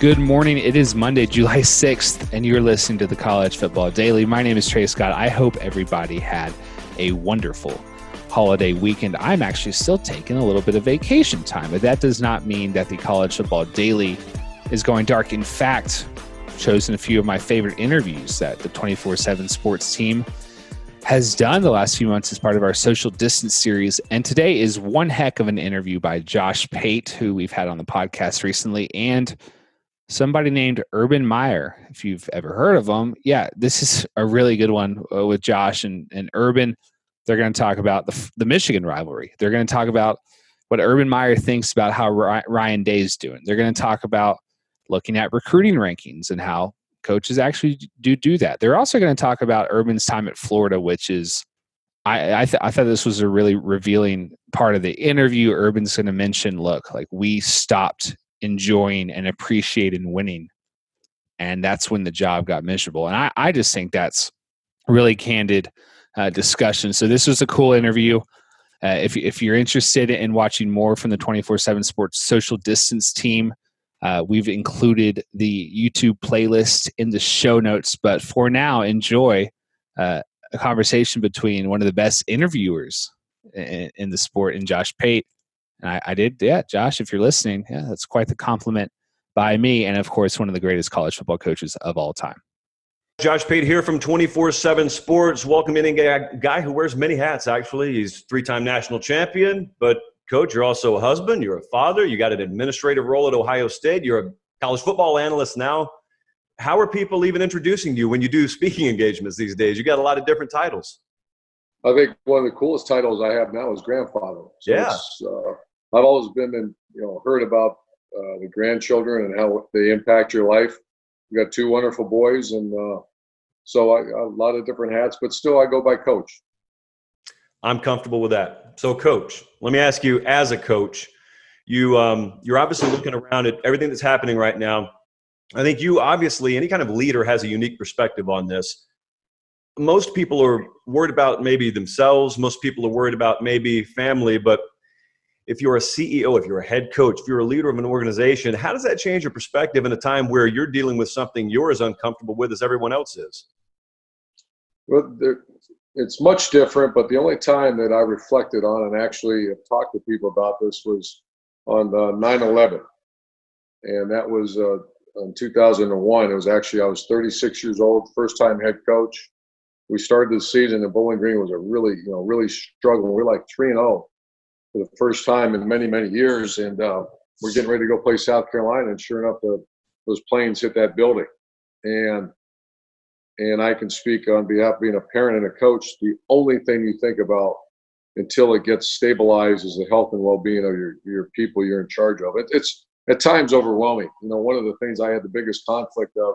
Good morning. It is Monday, July 6th, and you're listening to the College Football Daily. My name is Trey Scott. I hope everybody had a wonderful holiday weekend. I'm actually still taking a little bit of vacation time, but that does not mean that the College Football Daily is going dark. In fact, I've chosen a few of my favorite interviews that the 24 7 sports team has done the last few months as part of our social distance series. And today is one heck of an interview by Josh Pate, who we've had on the podcast recently, and somebody named Urban Meyer. If you've ever heard of him, yeah, this is a really good one uh, with Josh and, and Urban. They're going to talk about the, the Michigan rivalry. They're going to talk about what Urban Meyer thinks about how Ryan Day is doing. They're going to talk about looking at recruiting rankings and how coaches actually do do that. They're also going to talk about Urban's time at Florida, which is I I, th- I thought this was a really revealing part of the interview. Urban's going to mention, look, like we stopped enjoying and appreciating winning. And that's when the job got miserable. And I, I just think that's really candid uh, discussion. So this was a cool interview. Uh, if, if you're interested in watching more from the 24 7 sports social distance team, uh, we've included the YouTube playlist in the show notes. But for now, enjoy uh, a conversation between one of the best interviewers in, in the sport and Josh Pate and I, I did, yeah, Josh, if you're listening, yeah, that's quite the compliment by me. And of course, one of the greatest college football coaches of all time. Josh Pate here from 24 7 Sports. Welcome in a guy who wears many hats, actually. He's three time national champion, but coach, you're also a husband, you're a father, you got an administrative role at Ohio State, you're a college football analyst now. How are people even introducing you when you do speaking engagements these days? You got a lot of different titles. I think one of the coolest titles I have now is grandfather. So yeah. Uh, I've always been in, you know, heard about uh, the grandchildren and how they impact your life. We got two wonderful boys, and uh, so I, a lot of different hats, but still I go by coach. I'm comfortable with that. So, coach, let me ask you, as a coach, you um, you're obviously looking around at everything that's happening right now. I think you obviously, any kind of leader has a unique perspective on this. Most people are worried about maybe themselves. Most people are worried about maybe family, but if you're a CEO, if you're a head coach, if you're a leader of an organization, how does that change your perspective in a time where you're dealing with something you're as uncomfortable with as everyone else is? Well, there, it's much different, but the only time that I reflected on and actually talked to people about this was on 9 11. And that was uh, in 2001. It was actually, I was 36 years old, first time head coach. We started the season and Bowling Green was a really, you know, really struggling. We are like 3 and 0 for the first time in many many years, and uh, we're getting ready to go play South Carolina, and sure enough, the, those planes hit that building, and and I can speak on behalf of being a parent and a coach. The only thing you think about until it gets stabilized is the health and well-being of your your people you're in charge of. It, it's at times overwhelming. You know, one of the things I had the biggest conflict of,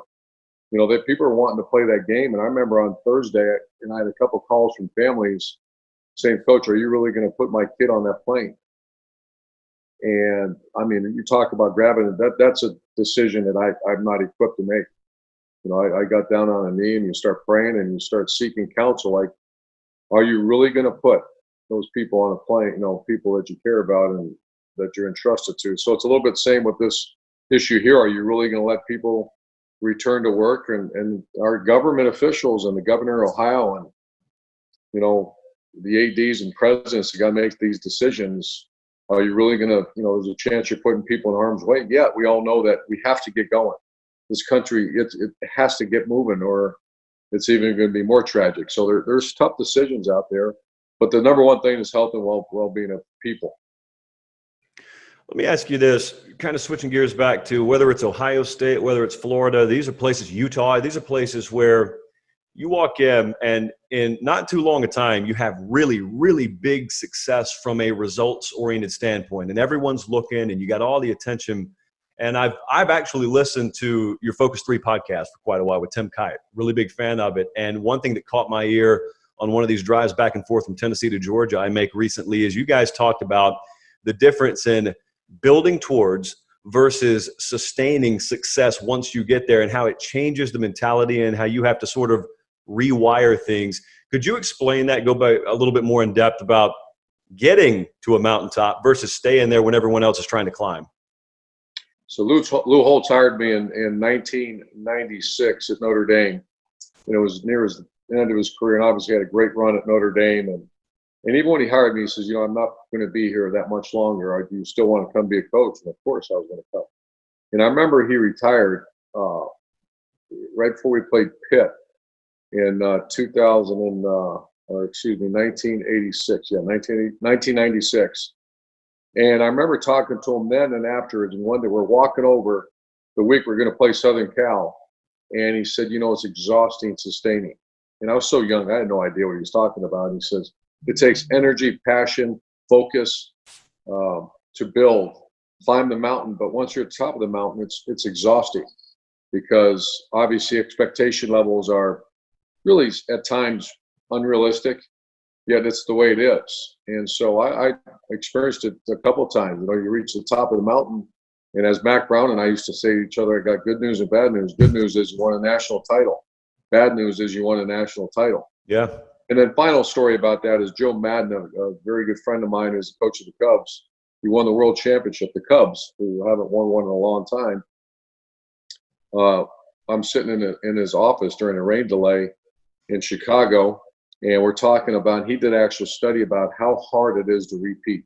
you know, that people are wanting to play that game, and I remember on Thursday, and I had a couple calls from families saying, Coach, are you really going to put my kid on that plane? And I mean, you talk about grabbing it, that, that's a decision that I, I'm not equipped to make. You know, I, I got down on a knee and you start praying and you start seeking counsel. Like, are you really going to put those people on a plane, you know, people that you care about and that you're entrusted to? So it's a little bit same with this issue here. Are you really going to let people return to work and, and our government officials and the governor of Ohio and, you know, the ads and presidents got to make these decisions. Are you really going to, you know, there's a chance you're putting people in harm's way. Yeah, we all know that we have to get going. This country, it, it has to get moving, or it's even going to be more tragic. So there, there's tough decisions out there, but the number one thing is health and well well being of people. Let me ask you this, kind of switching gears back to whether it's Ohio State, whether it's Florida, these are places, Utah, these are places where you walk in and in not too long a time you have really really big success from a results oriented standpoint. And everyone's looking and you got all the attention. And i've i've actually listened to your focus 3 podcast for quite a while with Tim Kight. Really big fan of it. And one thing that caught my ear on one of these drives back and forth from tennessee to georgia i make recently is you guys talked about the difference in building towards versus sustaining success once you get there and how it changes the mentality and how you have to sort of rewire things. Could you explain that? Go by a little bit more in depth about getting to a mountaintop versus staying there when everyone else is trying to climb. So Lou, Lou Holtz hired me in, in 1996 at Notre Dame. And it was near his end of his career, and obviously had a great run at Notre Dame. And and even when he hired me, he says, "You know, I'm not going to be here that much longer. Do you still want to come be a coach?" And of course, I was going to come. And I remember he retired uh, right before we played Pitt in uh, 2000 and, uh, or excuse me, 1986. Yeah, 19, 1996. And I remember talking to him then and afterwards. And one day we're walking over the week we're going to play Southern Cal, and he said, "You know, it's exhausting, sustaining." And I was so young, I had no idea what he was talking about. And he says, "It takes energy, passion, focus um, to build, climb the mountain. But once you're at the top of the mountain, it's it's exhausting." because obviously expectation levels are really at times unrealistic, yet it's the way it is. And so I, I experienced it a couple of times. You know, you reach the top of the mountain, and as Mack Brown and I used to say to each other, I got good news and bad news. Good news is you won a national title. Bad news is you won a national title. Yeah. And then final story about that is Joe Maddon, a, a very good friend of mine, is coach of the Cubs. He won the World Championship. The Cubs, who haven't won one in a long time. Uh, I'm sitting in, a, in his office during a rain delay, in Chicago, and we're talking about he did actual study about how hard it is to repeat.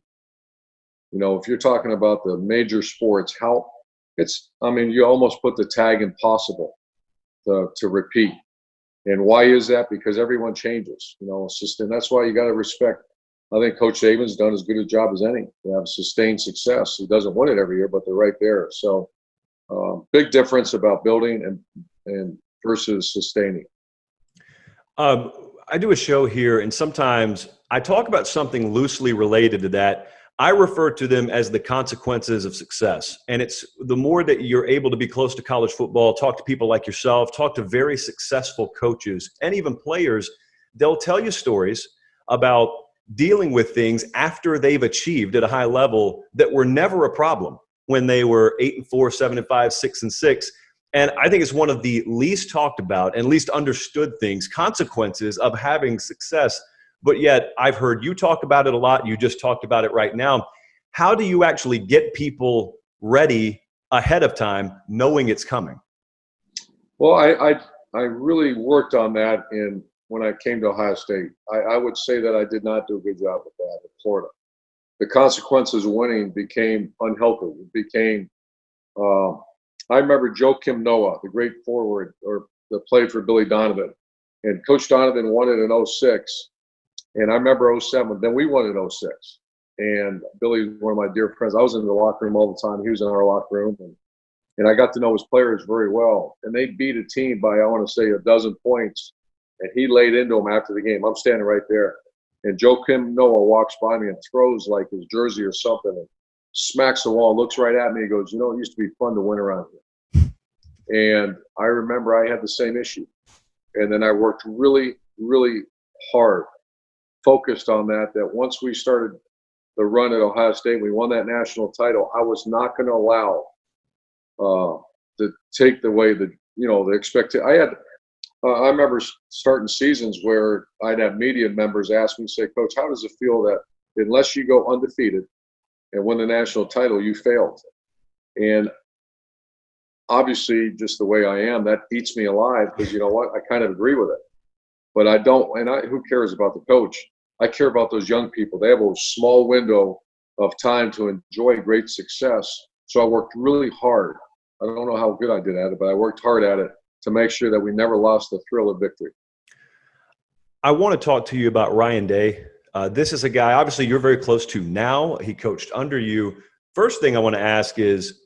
You know, if you're talking about the major sports, how it's I mean, you almost put the tag impossible to, to repeat. And why is that? Because everyone changes. You know, it's just and that's why you got to respect. I think Coach Saban's done as good a job as any. They have sustained success. He doesn't win it every year, but they're right there. So, uh, big difference about building and and versus sustaining. Um, I do a show here, and sometimes I talk about something loosely related to that. I refer to them as the consequences of success. And it's the more that you're able to be close to college football, talk to people like yourself, talk to very successful coaches and even players, they'll tell you stories about dealing with things after they've achieved at a high level that were never a problem when they were eight and four, seven and five, six and six. And I think it's one of the least talked about and least understood things, consequences of having success. But yet, I've heard you talk about it a lot. You just talked about it right now. How do you actually get people ready ahead of time, knowing it's coming? Well, I, I, I really worked on that in when I came to Ohio State. I, I would say that I did not do a good job with that in Florida. The consequences of winning became unhealthy. It became uh, I remember Joakim Noah, the great forward, or that played for Billy Donovan, and Coach Donovan won it in 06. And I remember 07. Then we won in 06. And Billy was one of my dear friends. I was in the locker room all the time. He was in our locker room, and and I got to know his players very well. And they beat a team by I want to say a dozen points. And he laid into them after the game. I'm standing right there. And Joakim Noah walks by me and throws like his jersey or something. And smacks the wall, looks right at me, and goes, "You know, it used to be fun to win around here." And I remember I had the same issue, and then I worked really, really hard, focused on that. That once we started the run at Ohio State, we won that national title. I was not going to allow uh, to take the way that you know the expected. I had. Uh, I remember starting seasons where I'd have media members ask me, say, Coach, how does it feel that unless you go undefeated and win the national title, you failed. And obviously, just the way I am, that eats me alive because you know what? I kind of agree with it. But I don't, and I, who cares about the coach? I care about those young people. They have a small window of time to enjoy great success. So I worked really hard. I don't know how good I did at it, but I worked hard at it to make sure that we never lost the thrill of victory. I want to talk to you about Ryan Day. Uh, this is a guy, obviously, you're very close to now. He coached under you. First thing I want to ask is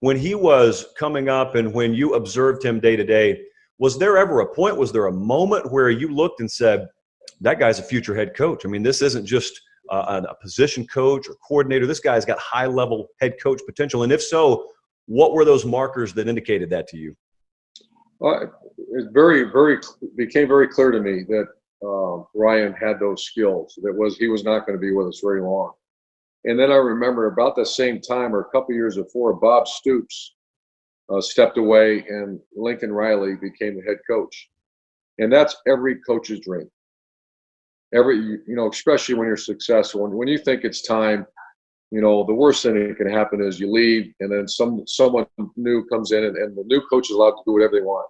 when he was coming up and when you observed him day to day, Was there ever a point? Was there a moment where you looked and said, "That guy's a future head coach"? I mean, this isn't just uh, a position coach or coordinator. This guy's got high level head coach potential. And if so, what were those markers that indicated that to you? Uh, it very, very became very clear to me that uh, Ryan had those skills. That was he was not going to be with us very long. And then I remember about the same time, or a couple years before, Bob Stoops uh, stepped away, and Lincoln Riley became the head coach. And that's every coach's dream. Every you know, especially when you're successful, and when you think it's time, you know, the worst thing that can happen is you leave, and then some someone new comes in, and, and the new coach is allowed to do whatever they want.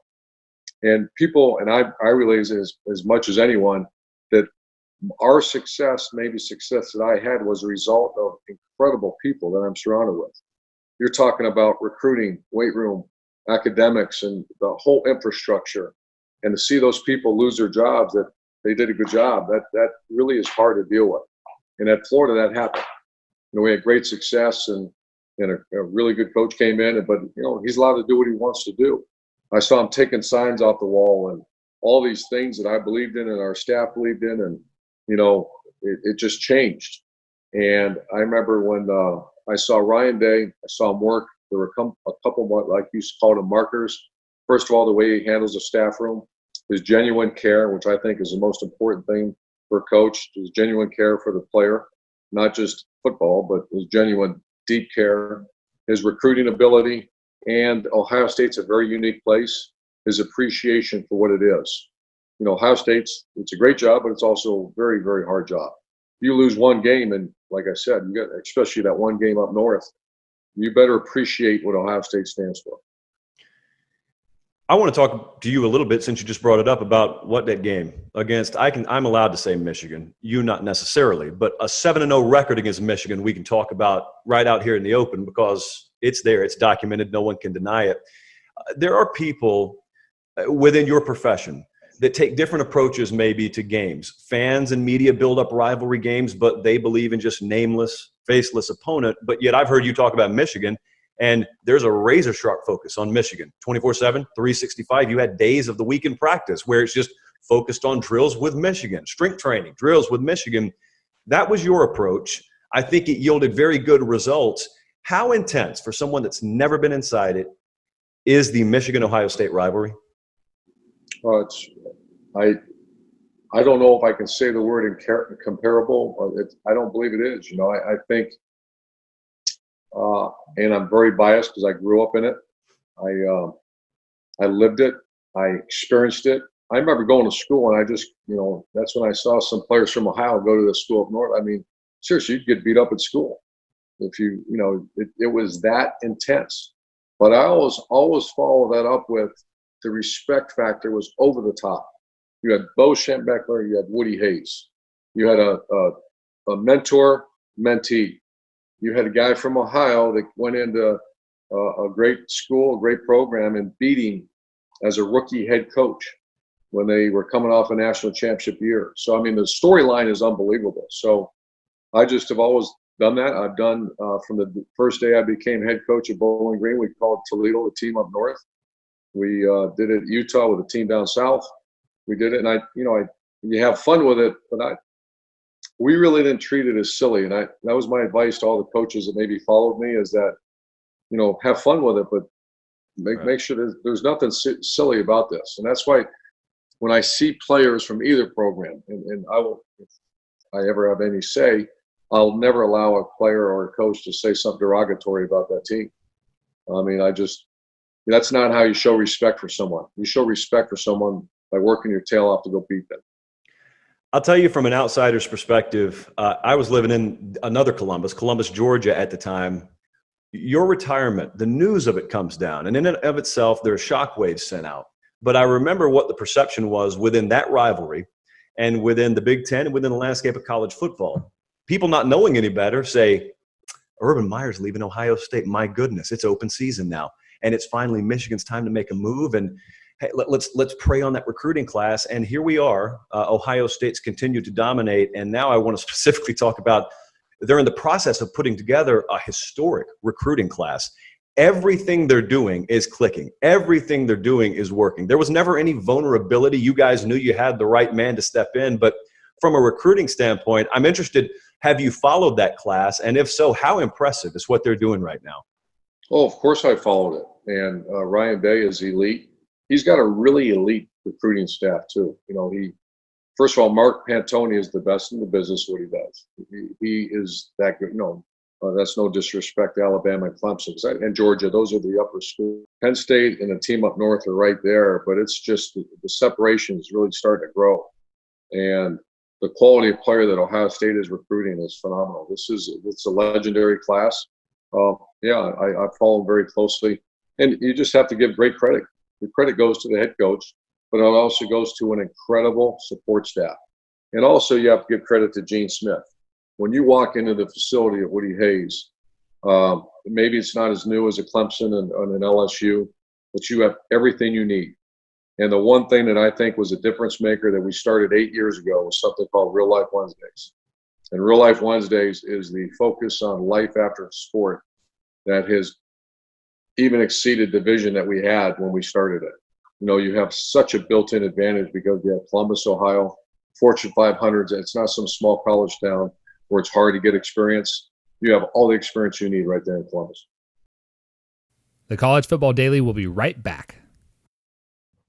And people, and I, I realize as, as much as anyone that our success, maybe success that I had, was a result of incredible people that I'm surrounded with. You're talking about recruiting, weight room, academics, and the whole infrastructure. And to see those people lose their jobs, that they did a good job, that that really is hard to deal with. And at Florida, that happened. You know, we had great success, and and a, a really good coach came in, but you know he's allowed to do what he wants to do. I saw him taking signs off the wall and all these things that I believed in and our staff believed in, and you know, it, it just changed. And I remember when uh, I saw Ryan Day, I saw him work. There were a couple, like you called them, markers. First of all, the way he handles the staff room, his genuine care, which I think is the most important thing for a coach, his genuine care for the player, not just football, but his genuine deep care, his recruiting ability, and Ohio State's a very unique place, his appreciation for what it is you know, Ohio State's it's a great job, but it's also a very, very hard job. You lose one game, and like I said, you got especially that one game up north. You better appreciate what Ohio State stands for. I want to talk to you a little bit since you just brought it up about what that game against. I can I'm allowed to say Michigan, you not necessarily, but a seven and zero oh record against Michigan. We can talk about right out here in the open because it's there, it's documented, no one can deny it. There are people uh, within your profession that take different approaches maybe to games. Fans and media build up rivalry games, but they believe in just nameless, faceless opponent. But yet I've heard you talk about Michigan, and there's a razor sharp focus on Michigan 24 7, 365. You had days of the week in practice where it's just focused on drills with Michigan, strength training, drills with Michigan. That was your approach. I think it yielded very good results. How intense for someone that's never been inside it is the Michigan Ohio State rivalry? Uh, it's, I, I don't know if I can say the word comparable. I don't believe it is. You know, I, I think, uh, and I'm very biased because I grew up in it. I, uh, I lived it. I experienced it. I remember going to school and I just, you know, that's when I saw some players from Ohio go to the school up north. I mean, seriously, you'd get beat up at school if you, you know, it, it was that intense. But I always, always follow that up with the respect factor was over the top. You had Bo Schembechler, you had Woody Hayes, you had a, a, a mentor mentee, you had a guy from Ohio that went into a, a great school, a great program, and beating as a rookie head coach when they were coming off a national championship year. So I mean, the storyline is unbelievable. So I just have always done that. I've done uh, from the first day I became head coach at Bowling Green. We called Toledo the team up north. We uh, did it Utah with a team down south. We did it, and I, you know, I you have fun with it, but I, we really didn't treat it as silly. And I that was my advice to all the coaches that maybe followed me is that, you know, have fun with it, but make right. make sure there's, there's nothing si- silly about this. And that's why when I see players from either program, and, and I will, if I ever have any say, I'll never allow a player or a coach to say something derogatory about that team. I mean, I just that's not how you show respect for someone. You show respect for someone by working your tail off to go beat them. I'll tell you from an outsider's perspective, uh, I was living in another Columbus, Columbus, Georgia at the time. Your retirement, the news of it comes down, and in and of itself, there are shockwaves sent out. But I remember what the perception was within that rivalry and within the Big Ten and within the landscape of college football. People not knowing any better say, Urban Meyer's leaving Ohio State. My goodness, it's open season now and it's finally Michigan's time to make a move. And hey, let, us let's, let's prey on that recruiting class. And here we are. Uh, Ohio State's continued to dominate, and now I want to specifically talk about they're in the process of putting together a historic recruiting class. everything they're doing is clicking. Everything they're doing is working. There was never any vulnerability. You guys knew you had the right man to step in, but from a recruiting standpoint, I'm interested. Have you followed that class? And if so, how impressive is what they're doing right now? Oh, of course I followed it. And uh, Ryan Day is elite. He's got a really elite recruiting staff too. You know, he first of all, Mark Pantoni is the best in the business. What he does, he, he is that good. No, uh, that's no disrespect to Alabama and Clemson and Georgia. Those are the upper schools. Penn State and the team up north are right there, but it's just the, the separation is really starting to grow. And the quality of player that Ohio State is recruiting is phenomenal. This is it's a legendary class. Uh, yeah, I, I follow them very closely, and you just have to give great credit. The credit goes to the head coach, but it also goes to an incredible support staff. And also, you have to give credit to Gene Smith when you walk into the facility of Woody Hayes, um, maybe it's not as new as a Clemson and, and an LSU, but you have everything you need. And the one thing that I think was a difference maker that we started eight years ago was something called Real Life Wednesdays. And Real Life Wednesdays is the focus on life after sport that has even exceeded the vision that we had when we started it. You know, you have such a built in advantage because you have Columbus, Ohio, Fortune 500s. It's not some small college town where it's hard to get experience, you have all the experience you need right there in Columbus. The College Football Daily will be right back.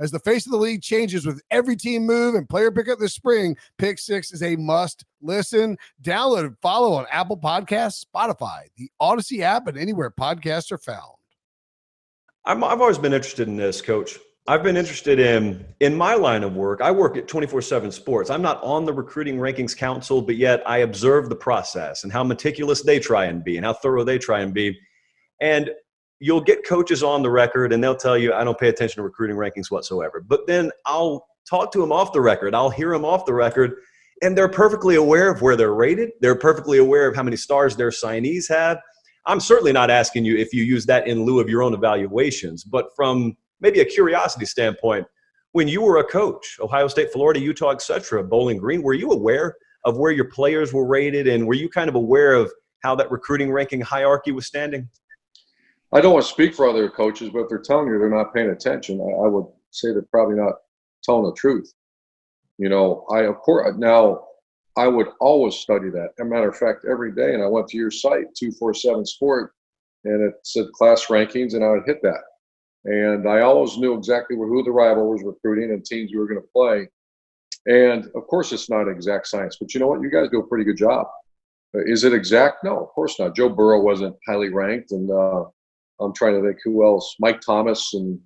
As the face of the league changes with every team move and player pickup this spring, Pick Six is a must listen. Download and follow on Apple Podcasts, Spotify, the Odyssey app, and anywhere podcasts are found. I'm, I've always been interested in this, Coach. I've been interested in in my line of work. I work at 24/7 Sports. I'm not on the recruiting rankings council, but yet I observe the process and how meticulous they try and be and how thorough they try and be. And you'll get coaches on the record and they'll tell you I don't pay attention to recruiting rankings whatsoever. But then I'll talk to them off the record. I'll hear them off the record and they're perfectly aware of where they're rated. They're perfectly aware of how many stars their signees have. I'm certainly not asking you if you use that in lieu of your own evaluations, but from maybe a curiosity standpoint, when you were a coach, Ohio State, Florida, Utah, etc., Bowling Green, were you aware of where your players were rated and were you kind of aware of how that recruiting ranking hierarchy was standing? I don't want to speak for other coaches, but if they're telling you they're not paying attention, I, I would say they're probably not telling the truth. You know, I of course now I would always study that. As a matter of fact, every day, and I went to your site, two four seven Sport, and it said class rankings, and I would hit that. And I always knew exactly who the rival was recruiting and teams you were going to play. And of course, it's not exact science, but you know what? You guys do a pretty good job. Is it exact? No, of course not. Joe Burrow wasn't highly ranked, and uh, I'm trying to think who else. Mike Thomas and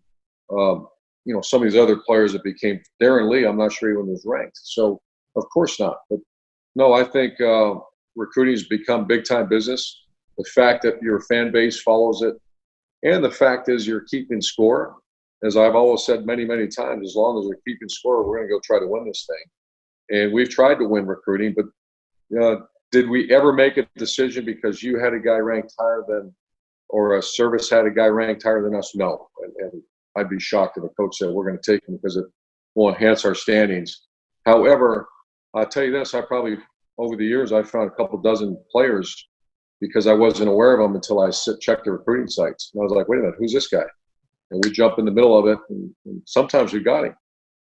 um, you know some of these other players that became Darron Lee. I'm not sure even was ranked. So of course not. But no, I think uh, recruiting has become big time business. The fact that your fan base follows it, and the fact is you're keeping score. As I've always said many many times, as long as we're keeping score, we're going to go try to win this thing. And we've tried to win recruiting, but know, did we ever make a decision because you had a guy ranked higher than or a service had a guy ranked higher than us? No. And, and I'd be shocked if a coach said we're going to take him because it will enhance our standings. However, I'll tell you this: I probably over the years I found a couple dozen players because I wasn't aware of them until I sit checked the recruiting sites, and I was like, wait a minute, who's this guy? And we jump in the middle of it, and, and sometimes we got him,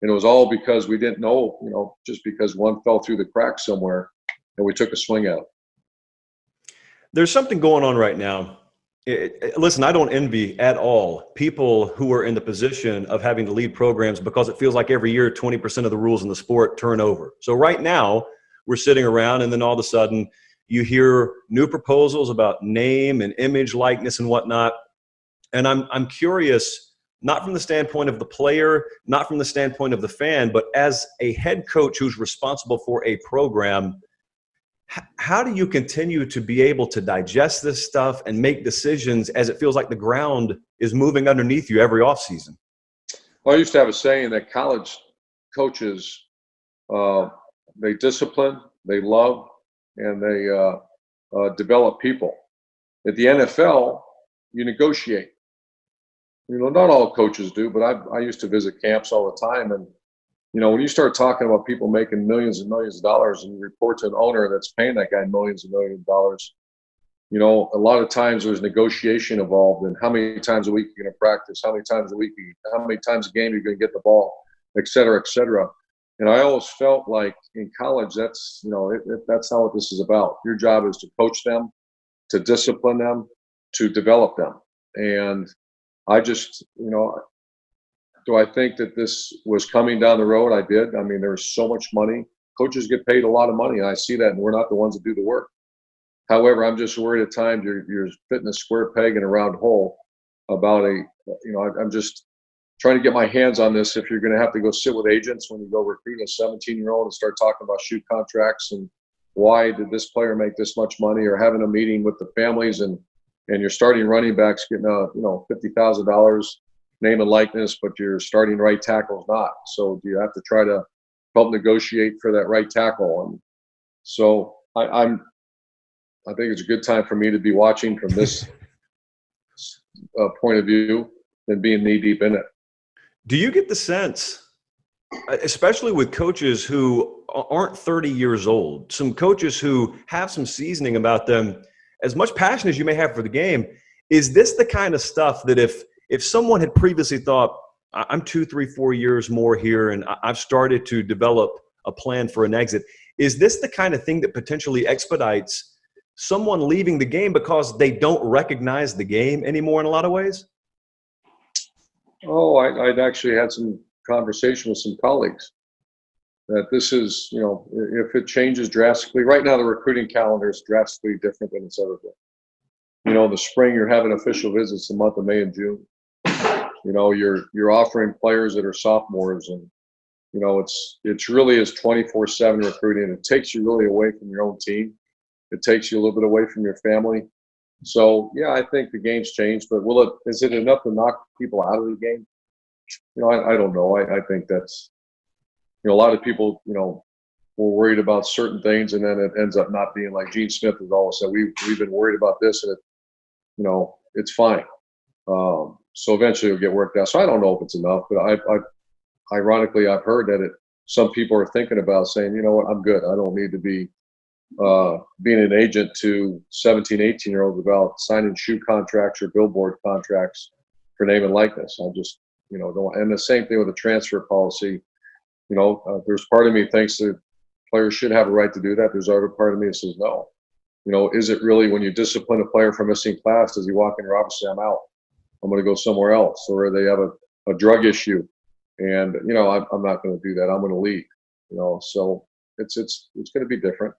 and it was all because we didn't know, you know, just because one fell through the cracks somewhere, and we took a swing at. There's something going on right now it, it, listen, I don't envy at all people who are in the position of having to lead programs because it feels like every year 20% of the rules in the sport turn over. So right now, we're sitting around and then all of a sudden you hear new proposals about name and image likeness and whatnot. And I'm, I'm curious, not from the standpoint of the player, not from the standpoint of the fan, but as a head coach who's responsible for a program – how do you continue to be able to digest this stuff and make decisions as it feels like the ground is moving underneath you every offseason? Well, I used to have a saying that college coaches, uh, they discipline, they love, and they uh, uh, develop people. At the NFL, you negotiate. You know, not all coaches do, but I, I used to visit camps all the time. And, you know, when you start talking about people making millions and millions of dollars and you report to an owner that's paying that guy millions and millions of dollars, you know, a lot of times there's negotiation involved in how many times a week you're going to practice, how many times a week, how many times a game you're going to get the ball, et cetera, et cetera. And I always felt like in college, that's you know, it, it, that's not what this is about. Your job is to coach them, to discipline them, to develop them. And I just, you know, do I think that this was coming down the road? I did. I mean, there's so much money. Coaches get paid a lot of money. and I see that, and we're not the ones that do the work. However, I'm just worried at times you're, you're fitting a square peg in a round hole about a, you know, I'm just trying to get my hands on this. If you're going to have to go sit with agents when you go recruit a 17 year old and start talking about shoot contracts and why did this player make this much money, or having a meeting with the families and and your starting running backs getting a you know fifty thousand dollars name and likeness, but your starting right tackle's not. So do you have to try to help negotiate for that right tackle? And so I, I'm I think it's a good time for me to be watching from this uh, point of view than being knee deep in it. Do you get the sense, especially with coaches who aren't 30 years old, some coaches who have some seasoning about them, as much passion as you may have for the game, is this the kind of stuff that if if someone had previously thought, I'm two, three, four years more here, and I've started to develop a plan for an exit, is this the kind of thing that potentially expedites someone leaving the game because they don't recognize the game anymore in a lot of ways? Oh, I, would actually had some conversation with some colleagues that this is, you know, if it changes drastically, right now the recruiting calendar is drastically different than it's ever been. You know, in the spring you're having official visits the month of May and June. You know, you're you're offering players that are sophomores and you know it's it's really is 24/7 recruiting. It takes you really away from your own team. It takes you a little bit away from your family. So yeah, I think the game's changed, but will it? Is it enough to knock people out of the game? You know, I, I don't know. I, I think that's you know a lot of people you know were worried about certain things, and then it ends up not being like Gene Smith has always said. We we've been worried about this, and it, you know, it's fine. Um, so eventually it'll get worked out. So I don't know if it's enough, but I, I ironically I've heard that it some people are thinking about saying, you know what, I'm good. I don't need to be uh, being an agent to 17, 18 year olds about signing shoe contracts or billboard contracts for name and likeness. I just, you know, don't. And the same thing with the transfer policy. You know, uh, there's part of me thinks that players should have a right to do that. There's other part of me that says no. You know, is it really when you discipline a player for missing class? Does he walk in your office and say, "I'm out. I'm going to go somewhere else," or they have a, a drug issue, and you know, I'm, I'm not going to do that. I'm going to leave. You know, so it's it's it's going to be different.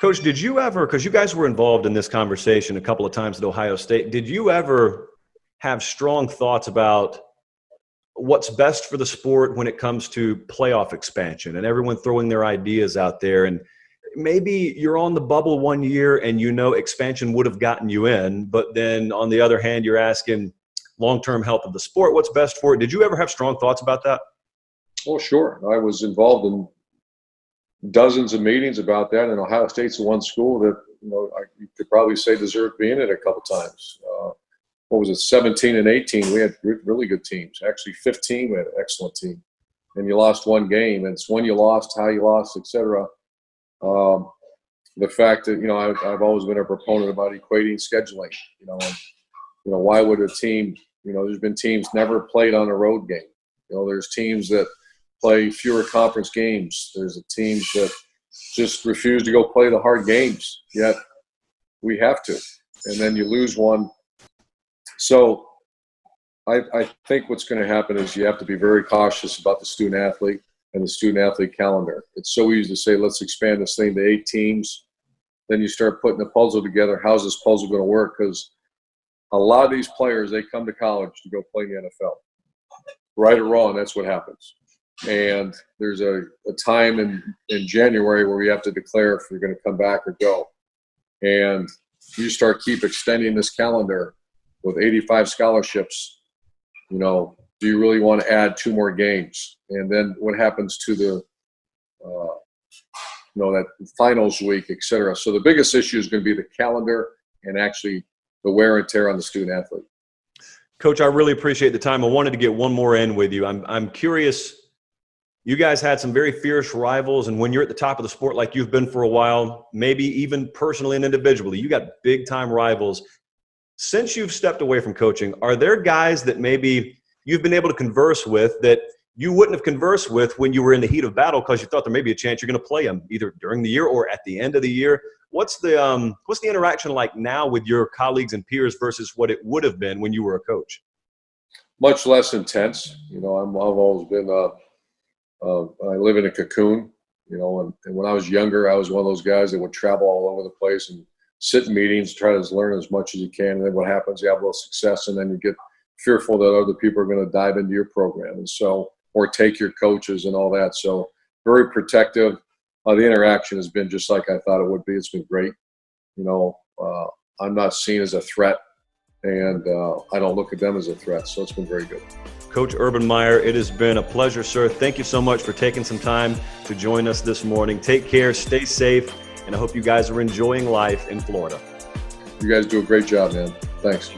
Coach, did you ever, because you guys were involved in this conversation a couple of times at Ohio State, did you ever have strong thoughts about what's best for the sport when it comes to playoff expansion and everyone throwing their ideas out there? And maybe you're on the bubble one year and you know expansion would have gotten you in, but then on the other hand, you're asking long term health of the sport, what's best for it? Did you ever have strong thoughts about that? Oh, sure. I was involved in dozens of meetings about that. And Ohio State's the one school that you know I, you could probably say deserved being in it a couple times. Uh, what was it, 17 and 18? We had really good teams. Actually, 15 we had an excellent team, and you lost one game. And it's when you lost, how you lost, etc. Um, the fact that you know I've, I've always been a proponent about equating scheduling. You know, and, you know why would a team? You know, there's been teams never played on a road game. You know, there's teams that play fewer conference games. There's a teams that just refuse to go play the hard games, yet we have to. And then you lose one. So I, I think what's going to happen is you have to be very cautious about the student athlete and the student athlete calendar. It's so easy to say, let's expand this thing to eight teams. Then you start putting the puzzle together. How's this puzzle going to work? Because a lot of these players, they come to college to go play in the NFL. Right or wrong, that's what happens and there's a, a time in, in January where we have to declare if you're going to come back or go. And you start keep extending this calendar with 85 scholarships, you know, do you really want to add two more games? And then what happens to the, uh, you know, that finals week, et cetera. So the biggest issue is going to be the calendar and actually the wear and tear on the student athlete. Coach, I really appreciate the time. I wanted to get one more in with you. I'm, I'm curious. You guys had some very fierce rivals, and when you're at the top of the sport like you've been for a while, maybe even personally and individually, you got big time rivals. Since you've stepped away from coaching, are there guys that maybe you've been able to converse with that you wouldn't have conversed with when you were in the heat of battle because you thought there may be a chance you're going to play them either during the year or at the end of the year? What's the um, what's the interaction like now with your colleagues and peers versus what it would have been when you were a coach? Much less intense. You know, I'm, I've always been. Uh, uh, I live in a cocoon. You know, and, and, when I was younger, I was one of those guys that would travel all over the place and sit in meetings, try to learn as much as you can. And then what happens? You have a little success, and then you get fearful that other people are going to dive into your program, and so or take your coaches and all that. So very protective uh, the interaction has been just like I thought it would be. It's been great. You know, uh, I'm not seen as a threat, and uh, I don't look at them as a threat. So it's been very good. Coach Urban Meyer, it has been a pleasure, sir. Thank you so much for taking some time to join us this morning. Take care, stay safe, and I hope you guys are enjoying life in Florida. You guys do a great job, man. Thanks.